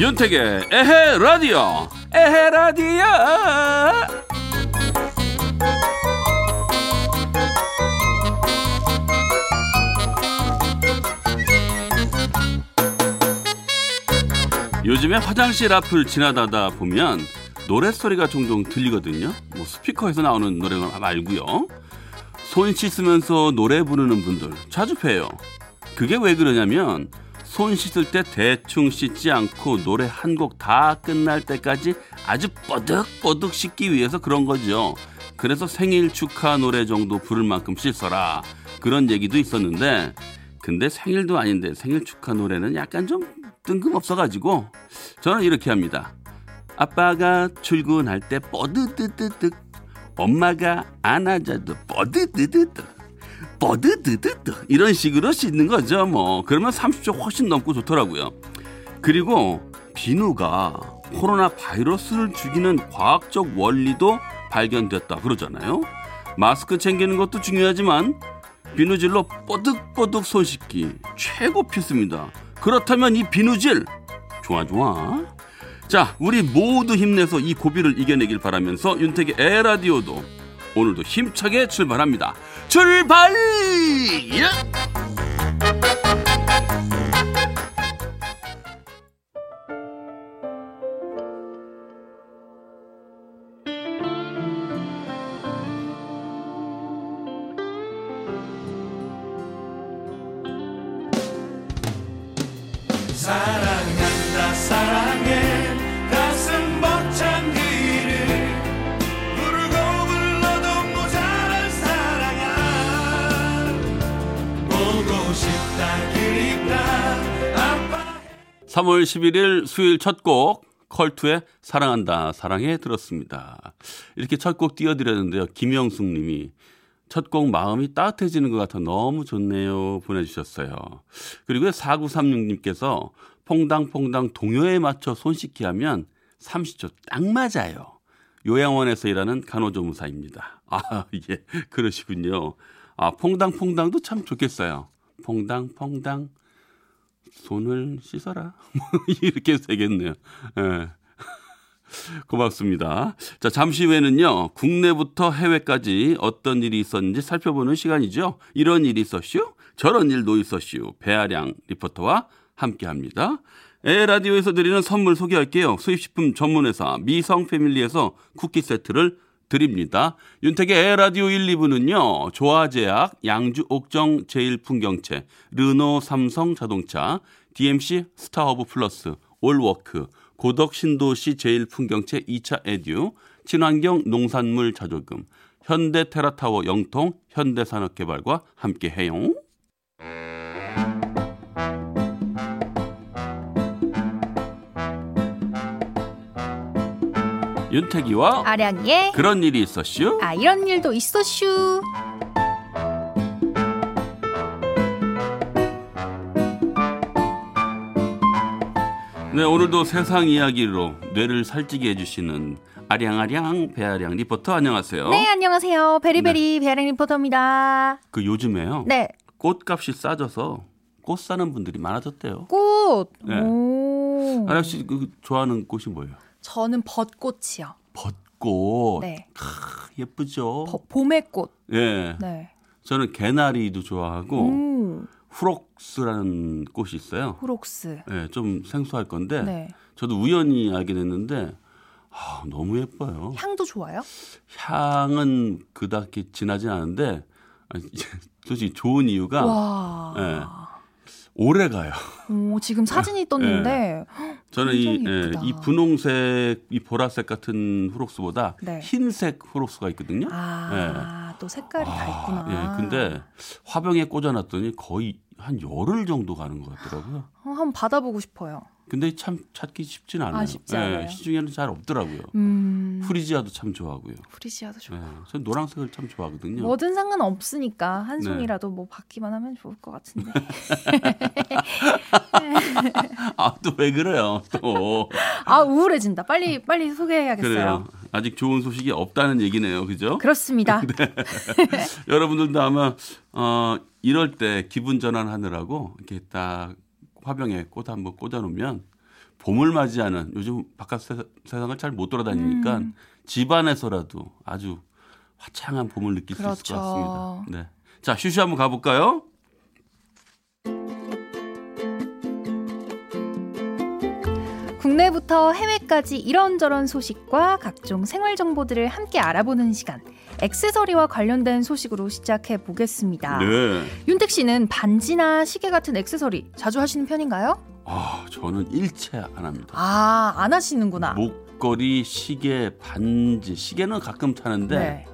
윤택의 에헤 라디오. 에헤 라디오 요즘에 화장실 앞을 지나다다 보면 노랫소리가 종종 들리거든요 뭐 스피커에서 나오는 노래 말고요 손 씻으면서 노래 부르는 분들 자주 봬요 그게 왜 그러냐면 손 씻을 때 대충 씻지 않고 노래 한 곡 다 끝날 때까지 아주 뻐득뻐득 씻기 위해서 그런 거죠. 그래서 생일 축하 노래 정도 부를 만큼 씻어라. 그런 얘기도 있었는데, 근데 생일도 아닌데 생일 축하 노래는 약간 좀 뜬금없어가지고, 저는 이렇게 합니다. 아빠가 출근할 때 뻐드드드득, 엄마가 안아줘도 뻐드드드득. 버드드드드 이런 식으로 씻는 거죠 뭐 그러면 30초 훨씬 넘고 좋더라고요 그리고 비누가 코로나 바이러스를 죽이는 과학적 원리도 발견됐다 그러잖아요 마스크 챙기는 것도 중요하지만 비누질로 뽀득뽀득 손 씻기 최고 필수입니다 그렇다면 이 비누질 좋아 좋아 자 우리 모두 힘내서 이 고비를 이겨내길 바라면서 윤택의 에라디오도 오늘도 힘차게 출발합니다. 출발! 예! 3월 11일 수요일 첫 곡 컬투의 사랑한다 사랑해 들었습니다. 이렇게 첫 곡 띄워드렸는데요. 김영숙 님이 첫 곡 마음이 따뜻해지는 것 같아 너무 좋네요 보내주셨어요. 그리고 4936님께서 퐁당퐁당 동요에 맞춰 손 씻기 하면 30초 딱 맞아요. 요양원에서 일하는 간호조무사입니다. 아, 예, 그러시군요. 아, 퐁당퐁당도 참 좋겠어요. 퐁당퐁당. 손을 씻어라. 이렇게 해도 되겠네요. 예. 고맙습니다. 자, 잠시 후에는요, 국내부터 해외까지 어떤 일이 있었는지 살펴보는 시간이죠. 이런 일이 있었슈? 저런 일도 있었슈. 배아량 리포터와 함께 합니다. 에라디오에서 드리는 선물 소개할게요. 수입식품 전문회사 미성 패밀리에서 쿠키 세트를 드립니다. 윤택의 에헤라디오 1, 2부는요. 조아제약, 양주 옥정 제일풍경채, 르노 삼성 자동차, DMC 스타허브 플러스, 올워크, 고덕 신도시 제일풍경채 2차 에듀, 친환경 농산물 자조금, 현대 테라타워 영통, 현대산업개발과 함께해요. 윤태기와 아량이의 그런 일이 있었슈. 아 이런 일도 있었슈. 네, 오늘도 세상 이야기로 뇌를 살찌게 해주시는 아량아량 배아량 리포터 안녕하세요. 네 안녕하세요 베리베리 배아량 리포터입니다. 그 요즘에요. 네 꽃값이 싸져서 꽃 사는 분들이 많아졌대요. 꽃. 네. 오. 아량 씨 그 좋아하는 꽃이 뭐예요? 저는 벚꽃이요. 벚꽃. 네. 크, 예쁘죠. 버- 봄의 꽃. 예. 네. 저는 개나리도 좋아하고 음. 후록스라는 꽃이 있어요. 후록스. 예, 좀 생소할 건데 네. 저도 우연히 알게 됐는데 아, 너무 예뻐요. 향도 좋아요? 향은 그닥 진하진 않은데 솔직히 좋은 이유가 와. 예. 오래 가요. 오, 지금 사진이 떴는데 저는 이, 예. 이 분홍색, 이 보라색 같은 후록스보다 네. 흰색 후록스가 있거든요. 아, 또 색깔이 다 있구나. 예, 근데 화병에 꽂아놨더니 거의 한 열흘 정도 가는 것 같더라고요. 어, 한번 받아보고 싶어요. 근데 참 찾기 쉽진 않아요. 아, 쉽지 않아요. 예, 시중에는 잘 없더라고요. 음. 프리지아도 참 좋아하고요. 프리지아도 좋아. 네, 전 노란색을 참 좋아하거든요. 뭐든 상관 없으니까 한 네. 송이라도 뭐 받기만 하면 좋을 것 같은데. 아, 또 왜 그래요? 또. 아 우울해진다. 빨리 빨리 소개해야겠어요. 그래요. 아직 좋은 소식이 없다는 얘기네요. 그죠? 그렇습니다. 여러분들도 아마 어 이럴 때 기분 전환하느라고 이렇게 딱 화병에 꽃 한번 꽂아 놓으면 봄을 맞이하는 요즘 바깥 세, 세상을 잘 못 돌아다니니까 음. 집안에서라도 아주 화창한 봄을 느낄 수 있을 그렇죠. 것 같습니다. 네. 자, 슈슈 한번 가볼까요? 국내부터 해외까지 이런저런 소식과 각종 생활 정보들을 함께 알아보는 시간. 액세서리와 관련된 소식으로 시작해 보겠습니다. 네. 윤택 씨는 반지나 시계 같은 액세서리 자주 하시는 편인가요? 아, 저는 일체 안 합니다. 아, 안 하시는구나. 목걸이, 시계, 반지, 시계는 가끔 차는데 네.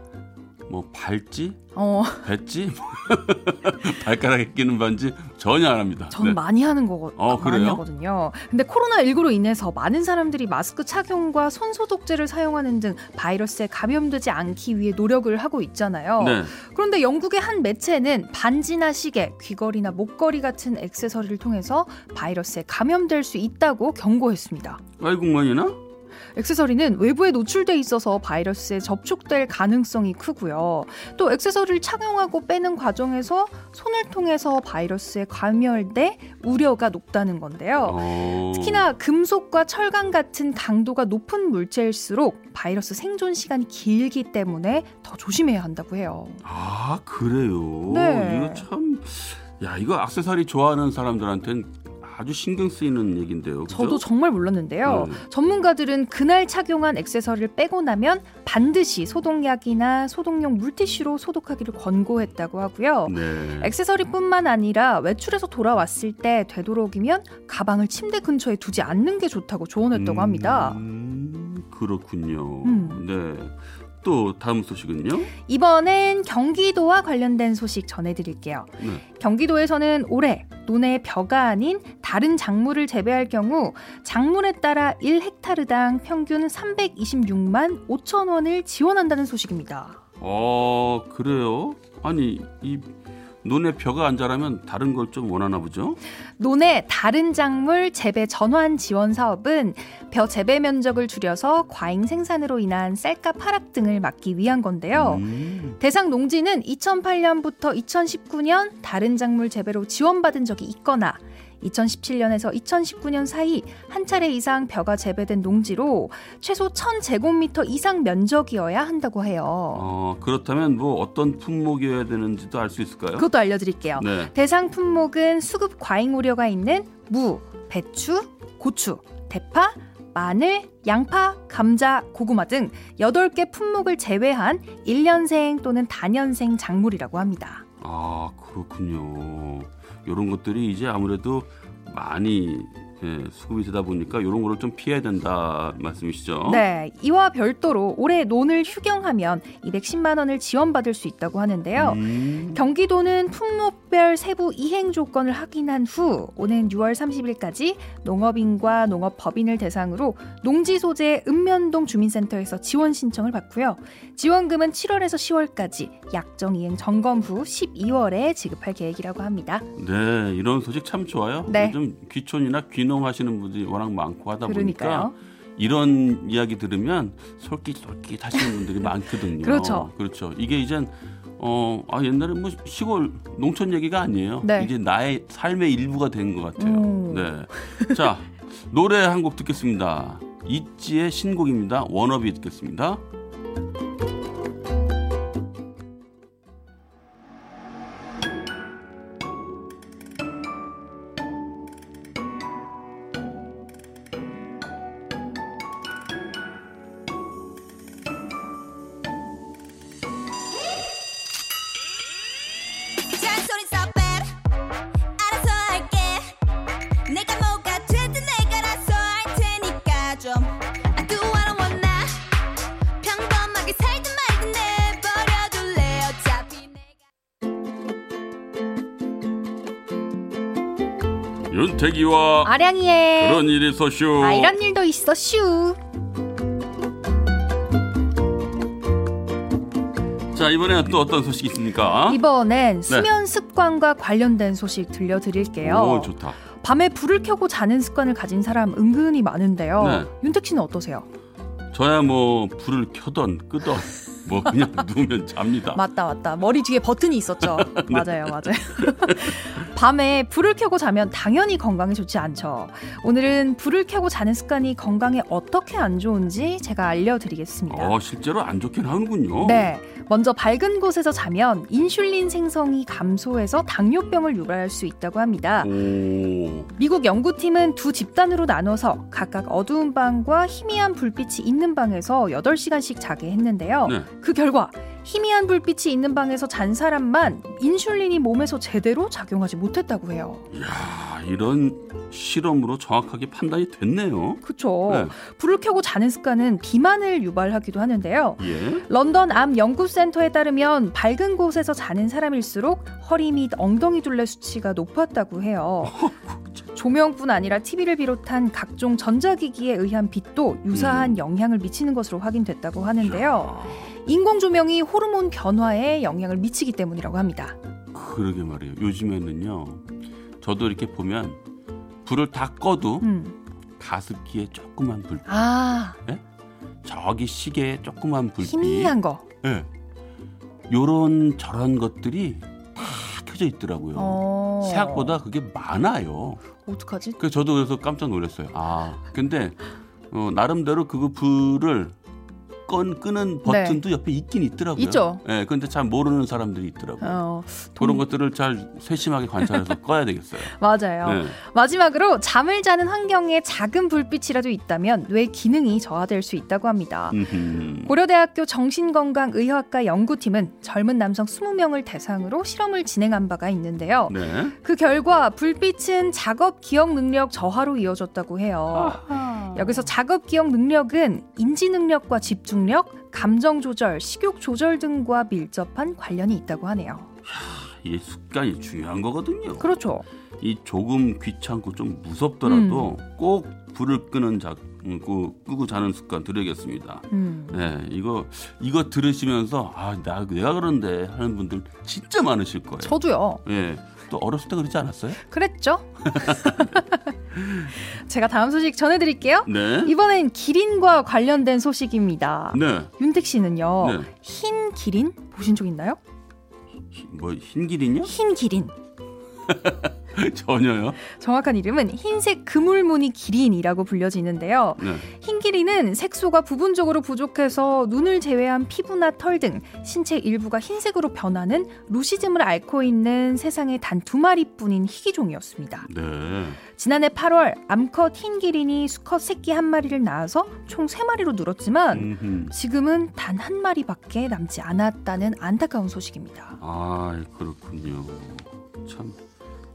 뭐 발찌, 어, 배지, 발가락에 끼는 반지 전혀 안 합니다. 전 네. 많이 하는 거 어, 많이 그래요? 하거든요. 근데 코로나 19로 인해서 많은 사람들이 마스크 착용과 손 소독제를 사용하는 등 바이러스에 감염되지 않기 위해 노력을 하고 있잖아요. 네. 그런데 영국의 한 매체는 반지나 시계, 귀걸이나 목걸이 같은 액세서리를 통해서 바이러스에 감염될 수 있다고 경고했습니다. 외국만이나? 액세서리는 외부에 노출돼 있어서 바이러스에 접촉될 가능성이 크고요. 또 액세서리를 착용하고 빼는 과정에서 손을 통해서 바이러스에 감염돼 우려가 높다는 건데요. 어. 특히나 금속과 철강 같은 강도가 높은 물체일수록 바이러스 생존 시간이 길기 때문에 더 조심해야 한다고 해요. 아 그래요. 네. 이거 참, 야 이거 액세서리 좋아하는 사람들한테는 아주 신경 쓰이는 얘긴데요. 그죠? 저도 정말 몰랐는데요. 네. 전문가들은 그날 착용한 액세서리를 빼고 나면 반드시 소독약이나 소독용 물티슈로 소독하기를 권고했다고 하고요. 네. 액세서리뿐만 아니라 외출해서 돌아왔을 때 되도록이면 가방을 침대 근처에 두지 않는 게 좋다고 조언했다고 합니다. 음, 그렇군요. 음. 네. 또 다음 소식은요? 이번엔 경기도와 관련된 소식 전해드릴게요. 네. 경기도에서는 올해 논의 벼가 아닌 다른 작물을 재배할 경우 작물에 따라 1헥타르당 평균 326만 5천 원을 지원한다는 소식입니다. 어 그래요? 아니 이 논에 벼가 안 자라면 다른 걸 좀 원하나 보죠? 논의 다른 작물 재배 전환 지원 사업은 벼 재배 면적을 줄여서 과잉 생산으로 인한 쌀값 하락 등을 막기 위한 건데요. 음. 대상 농지는 2008년부터 2019년 다른 작물 재배로 지원받은 적이 있거나 2017년에서 2019년 사이 한 차례 이상 벼가 재배된 농지로 최소 1000제곱미터 이상 면적이어야 한다고 해요. 어 그렇다면 뭐 어떤 품목이어야 되는지도 알 수 있을까요? 그것도 알려드릴게요. 네. 대상 품목은 수급 과잉 우려가 있는 무, 배추, 고추, 대파, 마늘, 양파, 감자, 고구마 등 8개 품목을 제외한 1년생 또는 다년생 작물이라고 합니다. 아 그렇군요. 이런 것들이 이제 아무래도 많이 예, 수급이 되다 보니까 이런 거를 좀 피해야 된다 말씀이시죠? 네, 이와 별도로 올해 논을 휴경하면 210만 원을 지원받을 수 있다고 하는데요. 음, 경기도는 품목별 세부 이행 조건을 확인한 후 오는 6월 30일까지 농업인과 농업법인을 대상으로 농지 소재 읍면동 주민센터에서 지원 신청을 받고요. 지원금은 7월에서 10월까지 약정 이행 점검 후 12월에 지급할 계획이라고 합니다. 네, 이런 소식 참 좋아요. 네. 요즘 귀촌이나 귀농 하시는 분들이 워낙 많고 하다 그러니까요. 보니까 이런 이야기 들으면 솔깃솔깃 하시는 분들이 많거든요. 그렇죠. 그렇죠. 이게 이젠 어, 아, 옛날에 뭐 시골 농촌 얘기가 아니에요. 네. 이제 나의 삶의 일부가 된 것 같아요. 음. 네. 자, 노래 한 곡 듣겠습니다. 있지의 신곡입니다. 워너비 듣겠습니다. 태기와 아량이의 그런 일이 있었슈. 아 이런 일도 있었슈. 자 이번에는 또 어떤 소식 있습니까? 이번엔 네. 수면 습관과 관련된 소식 들려드릴게요. 오 좋다. 밤에 불을 켜고 자는 습관을 가진 사람 은근히 많은데요. 네. 윤택 씨는 어떠세요? 저야 뭐 불을 켜던 끄던 뭐 그냥 누우면 잡니다. 맞다 맞다 머리 뒤에 버튼이 있었죠 네. 맞아요 맞아요 밤에 불을 켜고 자면 당연히 건강에 좋지 않죠 오늘은 불을 켜고 자는 습관이 건강에 어떻게 안 좋은지 제가 알려드리겠습니다 어, 실제로 안 좋긴 하는군요. 네 먼저 밝은 곳에서 자면 인슐린 생성이 감소해서 당뇨병을 유발할 수 있다고 합니다 오. 미국 연구팀은 두 집단으로 나눠서 각각 어두운 방과 희미한 불빛이 있는 방에서 8시간씩 자게 했는데요. 네. 그 결과 희미한 불빛이 있는 방에서 잔 사람만 인슐린이 몸에서 제대로 작용하지 못했다고 해요. 야, 이런 실험으로 정확하게 판단이 됐네요. 그쵸. 네. 불을 켜고 자는 습관은 비만을 유발하기도 하는데요. 예. 런던 암 연구센터에 따르면 밝은 곳에서 자는 사람일수록 허리 및 엉덩이 둘레 수치가 높았다고 해요. 조명뿐 아니라 TV를 비롯한 각종 전자기기에 의한 빛도 유사한 음. 영향을 미치는 것으로 확인됐다고 하는데요. 야, 인공 조명이 호르몬 변화에 영향을 미치기 때문이라고 합니다. 그러게 말이에요. 요즘에는요. 저도 이렇게 보면 불을 다 꺼도 음. 가습기에 조그만 불빛, 아, 저기 시계에 조그만 불빛, 희미한 거. 예. 요런 저런 것들이 다 켜져 있더라고요. 어. 생각보다 그게 많아요. 어떡하지? 그 저도 그래서 깜짝 놀랐어요. 아, 근데 어, 나름대로 그거 불을 건 끄는 버튼도 옆에 있긴 있더라고요. 네. 있죠. 예, 근데 잘 모르는 사람들이 있더라고요. 어, 그런 것들을 잘 세심하게 관찰해서 꺼야 되겠어요. 맞아요. 네. 마지막으로 잠을 자는 환경에 작은 불빛이라도 있다면 뇌 기능이 저하될 수 있다고 합니다. 음흠. 고려대학교 정신건강의학과 연구팀은 젊은 남성 20명을 대상으로 실험을 진행한 바가 있는데요. 네. 그 결과 불빛은 작업 기억 능력 저하로 이어졌다고 해요. 여기서 작업 기억 능력은 인지 능력과 집중력, 감정 조절, 식욕 조절 등과 밀접한 관련이 있다고 하네요. 이 습관이 중요한 거거든요. 그렇죠. 이 조금 귀찮고 좀 무섭더라도 음. 꼭 불을 끄는 자, 음, 그, 끄고 자는 습관 들여야겠습니다. 음. 네, 이거 이거 들으시면서 아, 나 내가 그런데 하는 분들 진짜 많으실 거예요. 저도요. 예. 또 어렸을 때 그러지 않았어요? 그랬죠? 제가 다음 소식 전해드릴게요. 네. 이번엔 기린과 관련된 소식입니다. 네. 윤택 씨는요, 네. 흰 기린 보신 적 있나요? 히- 뭐 흰길이냐? 흰 기린. 전혀요. 정확한 이름은 흰색 그물무늬 기린이라고 불려지는데요. 네. 흰 기린은 색소가 부분적으로 부족해서 눈을 제외한 피부나 털 등 신체 일부가 흰색으로 변하는 루시즘을 앓고 있는 세상에 단 두 마리뿐인 희귀종이었습니다. 네. 지난해 8월 암컷 흰 기린이 수컷 새끼 한 마리를 낳아서 총 세 마리로 늘었지만. 지금은 단 한 마리밖에 남지 않았다는 안타까운 소식입니다. 아, 그렇군요. 참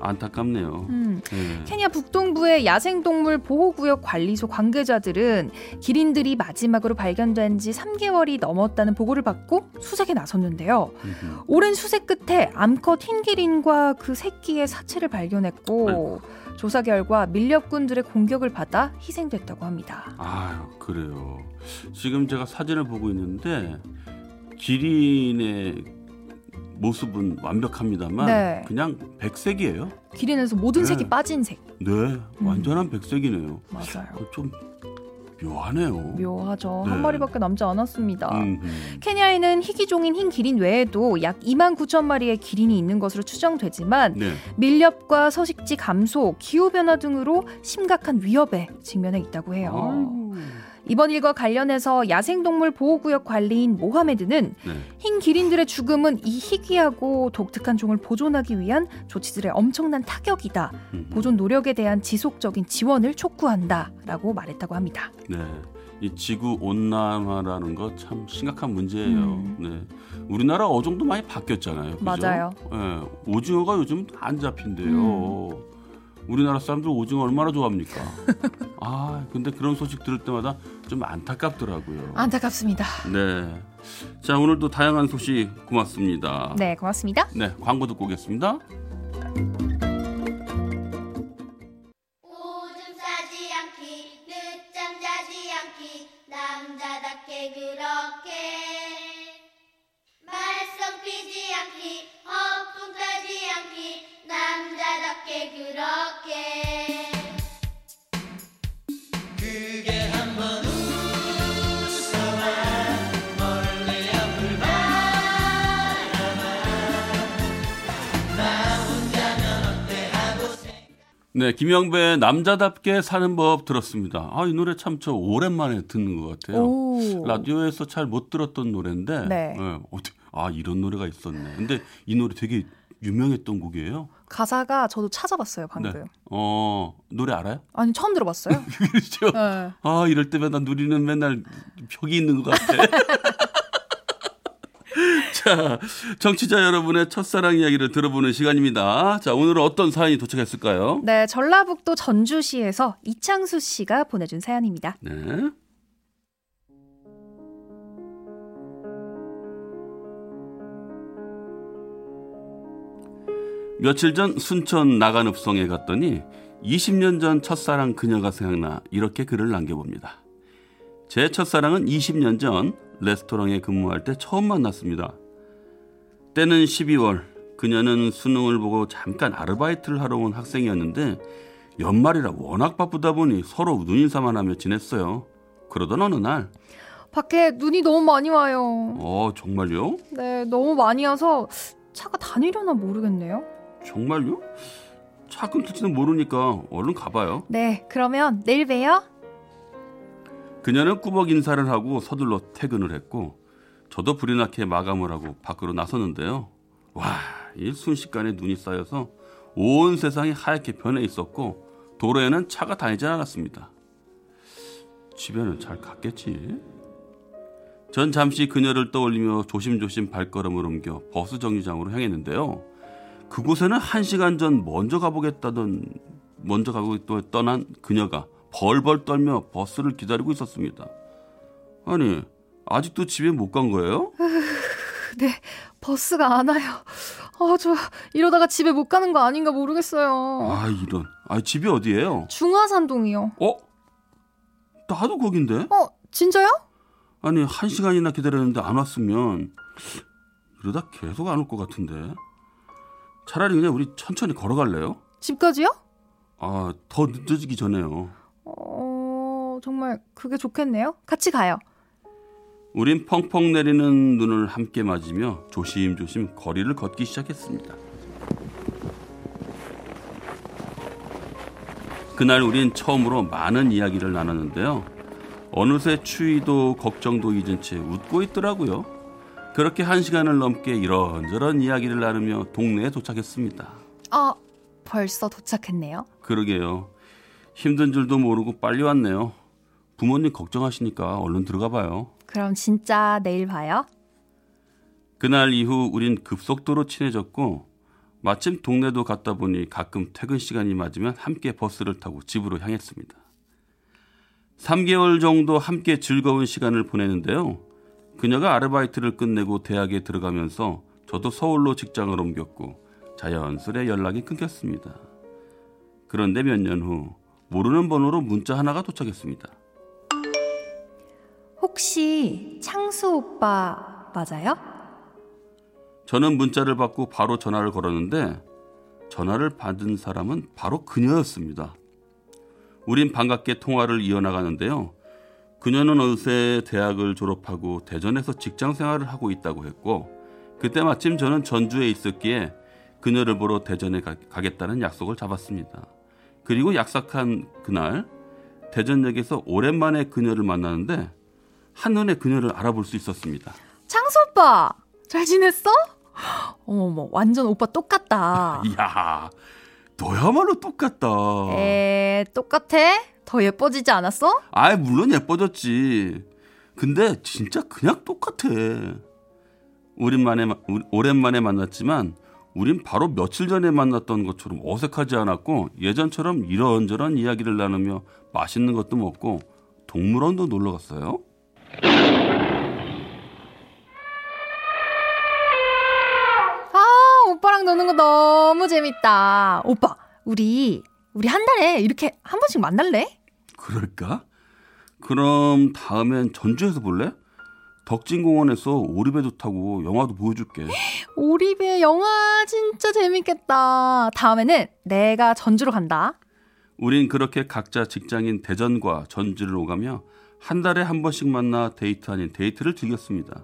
안타깝네요. 음, 네. 케냐 북동부의 야생동물 보호구역 관리소 관계자들은 기린들이 마지막으로 발견된 지 3개월이 넘었다는 보고를 받고 수색에 나섰는데요. 음흠. 오랜 수색 끝에 암컷 흰 기린과 그 새끼의 사체를 발견했고 조사 결과 밀렵꾼들의 공격을 받아 희생됐다고 합니다. 아유, 그래요. 지금 제가 사진을 보고 있는데 기린의 모습은 완벽합니다만 네. 그냥 백색이에요. 기린에서 모든 네. 색이 빠진 색. 네, 완전한 백색이네요. 맞아요. 어, 좀 묘하네요. 묘하죠. 네. 한 마리밖에 남지 않았습니다. 음흠. 케냐에는 희귀종인 흰 기린 외에도 약 2만 9천 마리의 기린이 있는 것으로 추정되지만 네. 밀렵과 서식지 감소, 기후 변화 등으로 심각한 위협에 직면해 있다고 해요. 아이고. 이번 일과 관련해서 야생동물 보호구역 관리인 모하메드는 네. 흰 기린들의 죽음은 이 희귀하고 독특한 종을 보존하기 위한 조치들의 엄청난 타격이다. 음흠. 보존 노력에 대한 지속적인 지원을 촉구한다라고 말했다고 합니다. 네. 이 지구 온난화라는 거 참 심각한 문제예요. 음. 네. 우리나라 어종도 많이 바뀌었잖아요. 그죠? 맞아요. 예. 오징어가 요즘 안 잡힌대요. 음. 우리나라 사람들 오징어 얼마나 좋아합니까? 아, 근데 그런 소식 들을 때마다 좀 안타깝더라고요. 안타깝습니다. 네. 자, 오늘도 다양한 소식 고맙습니다. 네, 고맙습니다. 네, 광고 듣고 오겠습니다. 네, 김영배의 남자답게 사는 법 들었습니다. 아, 이 노래 참 저 오랜만에 듣는 것 같아요. 오. 라디오에서 잘 못 들었던 노래인데, 네. 어떻게- 아 이런 노래가 있었네. 근데 이 노래 되게 유명했던 곡이에요. 가사가 저도 찾아봤어요 방금. 네. 어 노래 알아요? 아니 처음 들어봤어요. 그렇죠. 네. 아 이럴 때면 난 누리는 맨날 벽이 있는 것 같아. 자, 정치자 여러분의 첫사랑 이야기를 들어보는 시간입니다. 자, 오늘은 어떤 사연이 도착했을까요? 네, 전라북도 전주시에서 이창수 씨가 보내준 사연입니다. 네. 며칠 전 순천 나간읍성에 갔더니 20년 전 첫사랑 그녀가 생각나 이렇게 글을 남겨봅니다. 제 첫사랑은 20년 전 레스토랑에 근무할 때 처음 만났습니다. 때는 12월 그녀는 수능을 보고 잠깐 아르바이트를 하러 온 학생이었는데 연말이라 워낙 바쁘다 보니 서로 눈인사만 하며 지냈어요. 그러던 어느 날, 밖에 눈이 너무 많이 와요. 어, 정말요? 네, 너무 많이 와서 차가 다니려나 모르겠네요. 정말요? 차 끊길지는 모르니까 얼른 가봐요. 네, 그러면 내일 봬요. 그녀는 꾸벅 인사를 하고 서둘러 퇴근을 했고, 저도 불이 나게 마감을 하고 밖으로 나섰는데요. 와, 이 순식간에 눈이 쌓여서 온 세상이 하얗게 변해 있었고, 도로에는 차가 다니지 않았습니다. 집에는 잘 갔겠지? 전 잠시 그녀를 떠올리며 조심조심 발걸음을 옮겨 버스 정류장으로 향했는데요. 그곳에는 한 시간 전 먼저 가보겠다던 먼저 가고 또 떠난 그녀가 벌벌 떨며 버스를 기다리고 있었습니다. 아니 아직도 집에 못 간 거예요? 네, 버스가 안 와요. 아, 저 이러다가 집에 못 가는 거 아닌가 모르겠어요. 아 이런. 아 집이 어디예요? 중화산동이요. 어? 나도 거긴데. 어, 진짜요? 아니 한 시간이나 기다렸는데 안 왔으면 이러다 계속 안 올 것 같은데. 차라리 그냥 우리 천천히 걸어갈래요? 집까지요? 아 더 늦어지기 전에요. 어, 정말 그게 좋겠네요. 같이 가요. 우린 펑펑 내리는 눈을 함께 맞으며 조심조심 거리를 걷기 시작했습니다. 그날 우린 처음으로 많은 이야기를 나눴는데요. 어느새 추위도 걱정도 잊은 채 웃고 있더라고요. 그렇게 한 시간을 넘게 이런저런 이야기를 나누며 동네에 도착했습니다. 아, 벌써 도착했네요. 그러게요. 힘든 줄도 모르고 빨리 왔네요. 부모님 걱정하시니까 얼른 들어가 봐요. 그럼 진짜 내일 봐요. 그날 이후 우린 급속도로 친해졌고 마침 동네도 갔다 보니 가끔 퇴근 시간이 맞으면 함께 버스를 타고 집으로 향했습니다. 3개월 정도 함께 즐거운 시간을 보내는데요. 그녀가 아르바이트를 끝내고 대학에 들어가면서 저도 서울로 직장을 옮겼고 자연스레 연락이 끊겼습니다. 그런데 몇 년 후 모르는 번호로 문자 하나가 도착했습니다. 혹시 창수 오빠 맞아요? 저는 문자를 받고 바로 전화를 걸었는데 전화를 받은 사람은 바로 그녀였습니다. 우린 반갑게 통화를 이어나가는데요. 그녀는 어느새 대학을 졸업하고 대전에서 직장 생활을 하고 있다고 했고 그때 마침 저는 전주에 있었기에 그녀를 보러 대전에 가, 가겠다는 약속을 잡았습니다. 그리고 약속한 그날 대전역에서 오랜만에 그녀를 만나는데 한눈에 그녀를 알아볼 수 있었습니다. 창수 오빠 잘 지냈어? 어머머 완전 오빠 똑같다. 이야, 너야말로 똑같다. 에 똑같아? 더 예뻐지지 않았어? 아이, 물론 예뻐졌지. 근데 진짜 그냥 똑같아. 오랜만에, 오랜만에 만났지만, 우린 바로 며칠 전에 만났던 것처럼 어색하지 않았고, 예전처럼 이런저런 이야기를 나누며 맛있는 것도 먹고, 동물원도 놀러 갔어요. 아 오빠랑 노는 거 너무 재밌다. 오빠 우리 우리 한 달에 이렇게 한 번씩 만날래? 그럴까? 그럼 다음엔 전주에서 볼래? 덕진공원에서 오리배도 타고 영화도 보여줄게. 오리배 영화 진짜 재밌겠다. 다음에는 내가 전주로 간다. 우린 그렇게 각자 직장인 대전과 전주를 오가며 한 달에 한 번씩 만나 데이트 아닌 데이트를 즐겼습니다.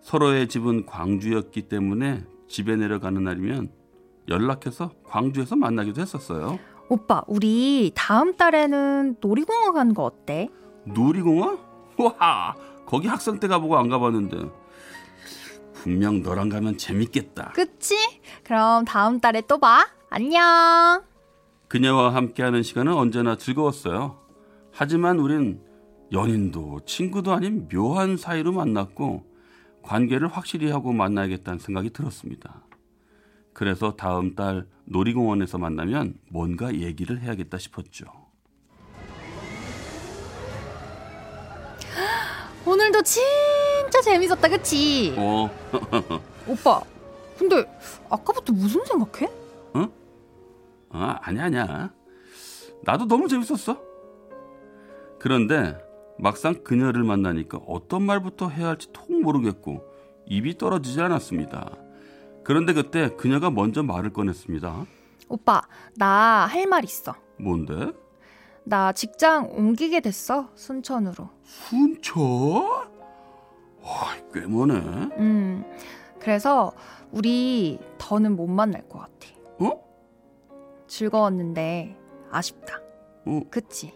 서로의 집은 광주였기 때문에 집에 내려가는 날이면 연락해서 광주에서 만나기도 했었어요. 오빠, 우리 다음 달에는 놀이공원 가는 거 어때? 놀이공원? 와, 거기 학생 때 가보고 안 가봤는데 분명 너랑 가면 재밌겠다. 그치? 그럼 다음 달에 또 봐. 안녕. 그녀와 함께하는 시간은 언제나 즐거웠어요. 하지만 우린 연인도 친구도 아닌 묘한 사이로 만났고 관계를 확실히 하고 만나야겠다는 생각이 들었습니다. 그래서 다음 달 놀이공원에서 만나면 뭔가 얘기를 해야겠다 싶었죠. 오늘도 진짜 재밌었다, 그치? 어, 오빠, 근데 아까부터 무슨 생각해? 아, 아니야, 아니야. 나도 너무 재밌었어. 그런데 막상 그녀를 만나니까 어떤 말부터 해야 할지 통 모르겠고 입이 떨어지지 않았습니다. 그런데 그때 그녀가 먼저 말을 꺼냈습니다. 오빠, 나 할 말 있어. 뭔데? 나 직장 옮기게 됐어, 순천으로. 순천? 와, 꽤 머네. 음, 그래서 우리 더는 못 만날 것 같아. 어? 즐거웠는데 아쉽다. 어, 그치?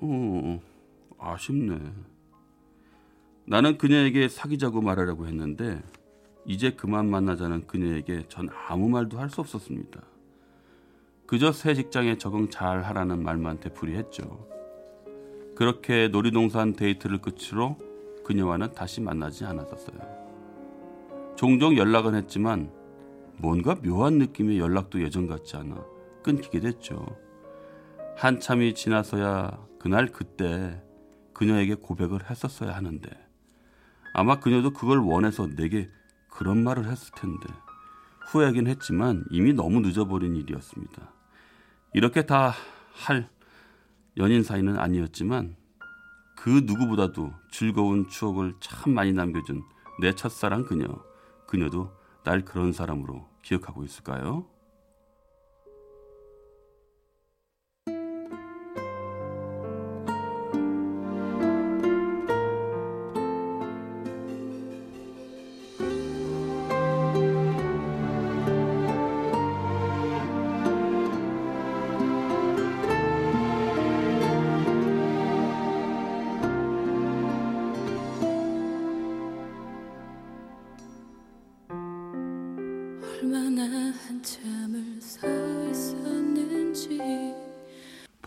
어, 아쉽네. 나는 그녀에게 사귀자고 말하려고 했는데 이제 그만 만나자는 그녀에게 전 아무 말도 할 수 없었습니다. 그저 새 직장에 적응 잘 하라는 말만 되풀이했죠. 그렇게 놀이동산 데이트를 끝으로 그녀와는 다시 만나지 않았었어요. 종종 연락은 했지만 뭔가 묘한 느낌의 연락도 예전 같지 않아 끊기게 됐죠. 한참이 지나서야 그날 그때 그녀에게 고백을 했었어야 하는데 아마 그녀도 그걸 원해서 내게 그런 말을 했을 텐데 후회하긴 했지만 이미 너무 늦어버린 일이었습니다. 이렇게 다 할 연인 사이는 아니었지만 그 누구보다도 즐거운 추억을 참 많이 남겨준 내 첫사랑 그녀 그녀도 날 그런 사람으로 기억하고 있을까요?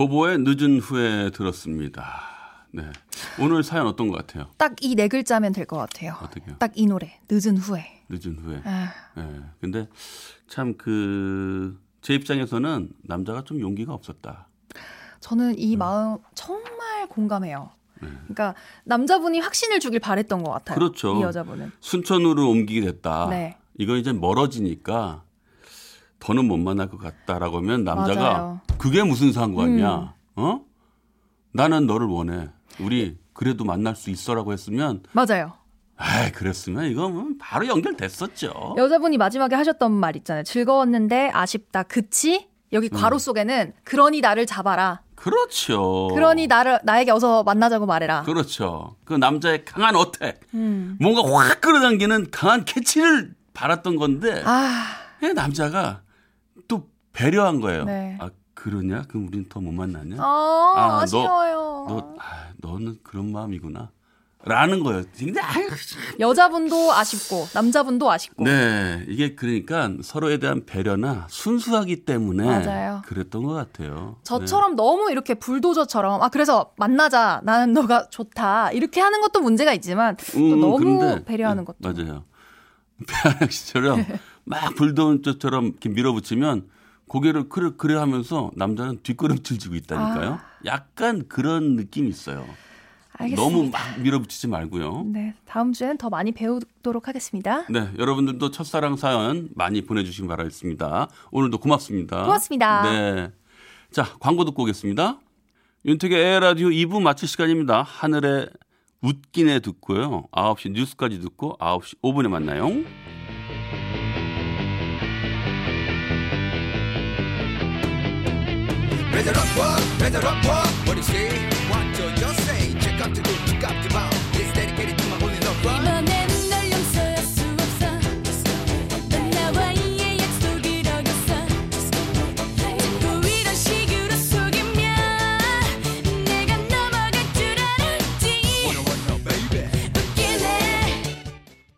보보의 늦은 후에 들었습니다. 네. 오늘 사연 어떤 것 같아요? 딱 이 네 글자면 될 것 같아요. 어떻게요? 딱 이 노래, 늦은 후에. 늦은 후에. 아, 예. 근데 참 그 제 입장에서는 남자가 좀 용기가 없었다. 저는 이 마음 정말 공감해요. 그러니까 남자분이 확신을 주길 바랬던 것 같아요. 그렇죠. 이 여자분은. 순천으로 옮기게 됐다. 네. 이건 이제 멀어지니까 더는 못 만날 것 같다라고 하면 남자가 맞아요. 음. 그게 무슨 상관이야? 어? 나는 너를 원해. 우리 그래도 만날 수 있어라고 했으면 맞아요. 아, 그랬으면 이거 뭐 바로 연결됐었죠. 여자분이 마지막에 하셨던 말 있잖아요. 즐거웠는데 아쉽다. 그치? 여기 음. 괄호 속에는 그러니 나를 잡아라. 그렇죠. 그러니 나를 나에게 어서 만나자고 말해라. 그렇죠. 그 남자의 강한 어택, 음. 뭔가 확 끌어당기는 강한 캐치를 바랐던 건데 아, 예, 남자가 또 배려한 거예요. 네. 아 그러냐? 그럼 우린 더 못 만나냐? 아, 아, 너- 아쉬워요. 너 아, 너는 그런 마음이구나. 라는 거예요. 근데 아유, 여자분도 아쉽고 남자분도 아쉽고. 네, 이게 그러니까 서로에 대한 배려나 순수하기 때문에 맞아요. 그랬던 것 같아요. 저처럼 너무 이렇게 불도저처럼 아 그래서 만나자 나는 너가 좋다 이렇게 하는 것도 문제가 있지만 네. 또 음, 너무 그런데, 배려하는 네, 것도 맞아요. 배아양 씨처럼 막 불더운 쪽처럼 이렇게 밀어붙이면 고개를 그래 그래 하면서 남자는 뒷걸음질 지고 있다니까요. 아. 약간 그런 느낌이 있어요. 알겠습니다. 너무 막 밀어붙이지 말고요. 네 다음 주에는 더 많이 배우도록 하겠습니다. 네, 여러분들도 첫사랑 사연 많이 보내주시기 바라겠습니다. 오늘도 고맙습니다. 고맙습니다. 네. 자, 광고 듣고 오겠습니다. 윤택의 에라디오 2부 마칠 시간입니다. 하늘에 웃기네 듣고요. 9시 뉴스까지 듣고 9시 5분에 만나요. Raise it up, walk. Raise it up, 업워 What do you say? What do you say? Check out the good, check out the bow It's dedicated to my only love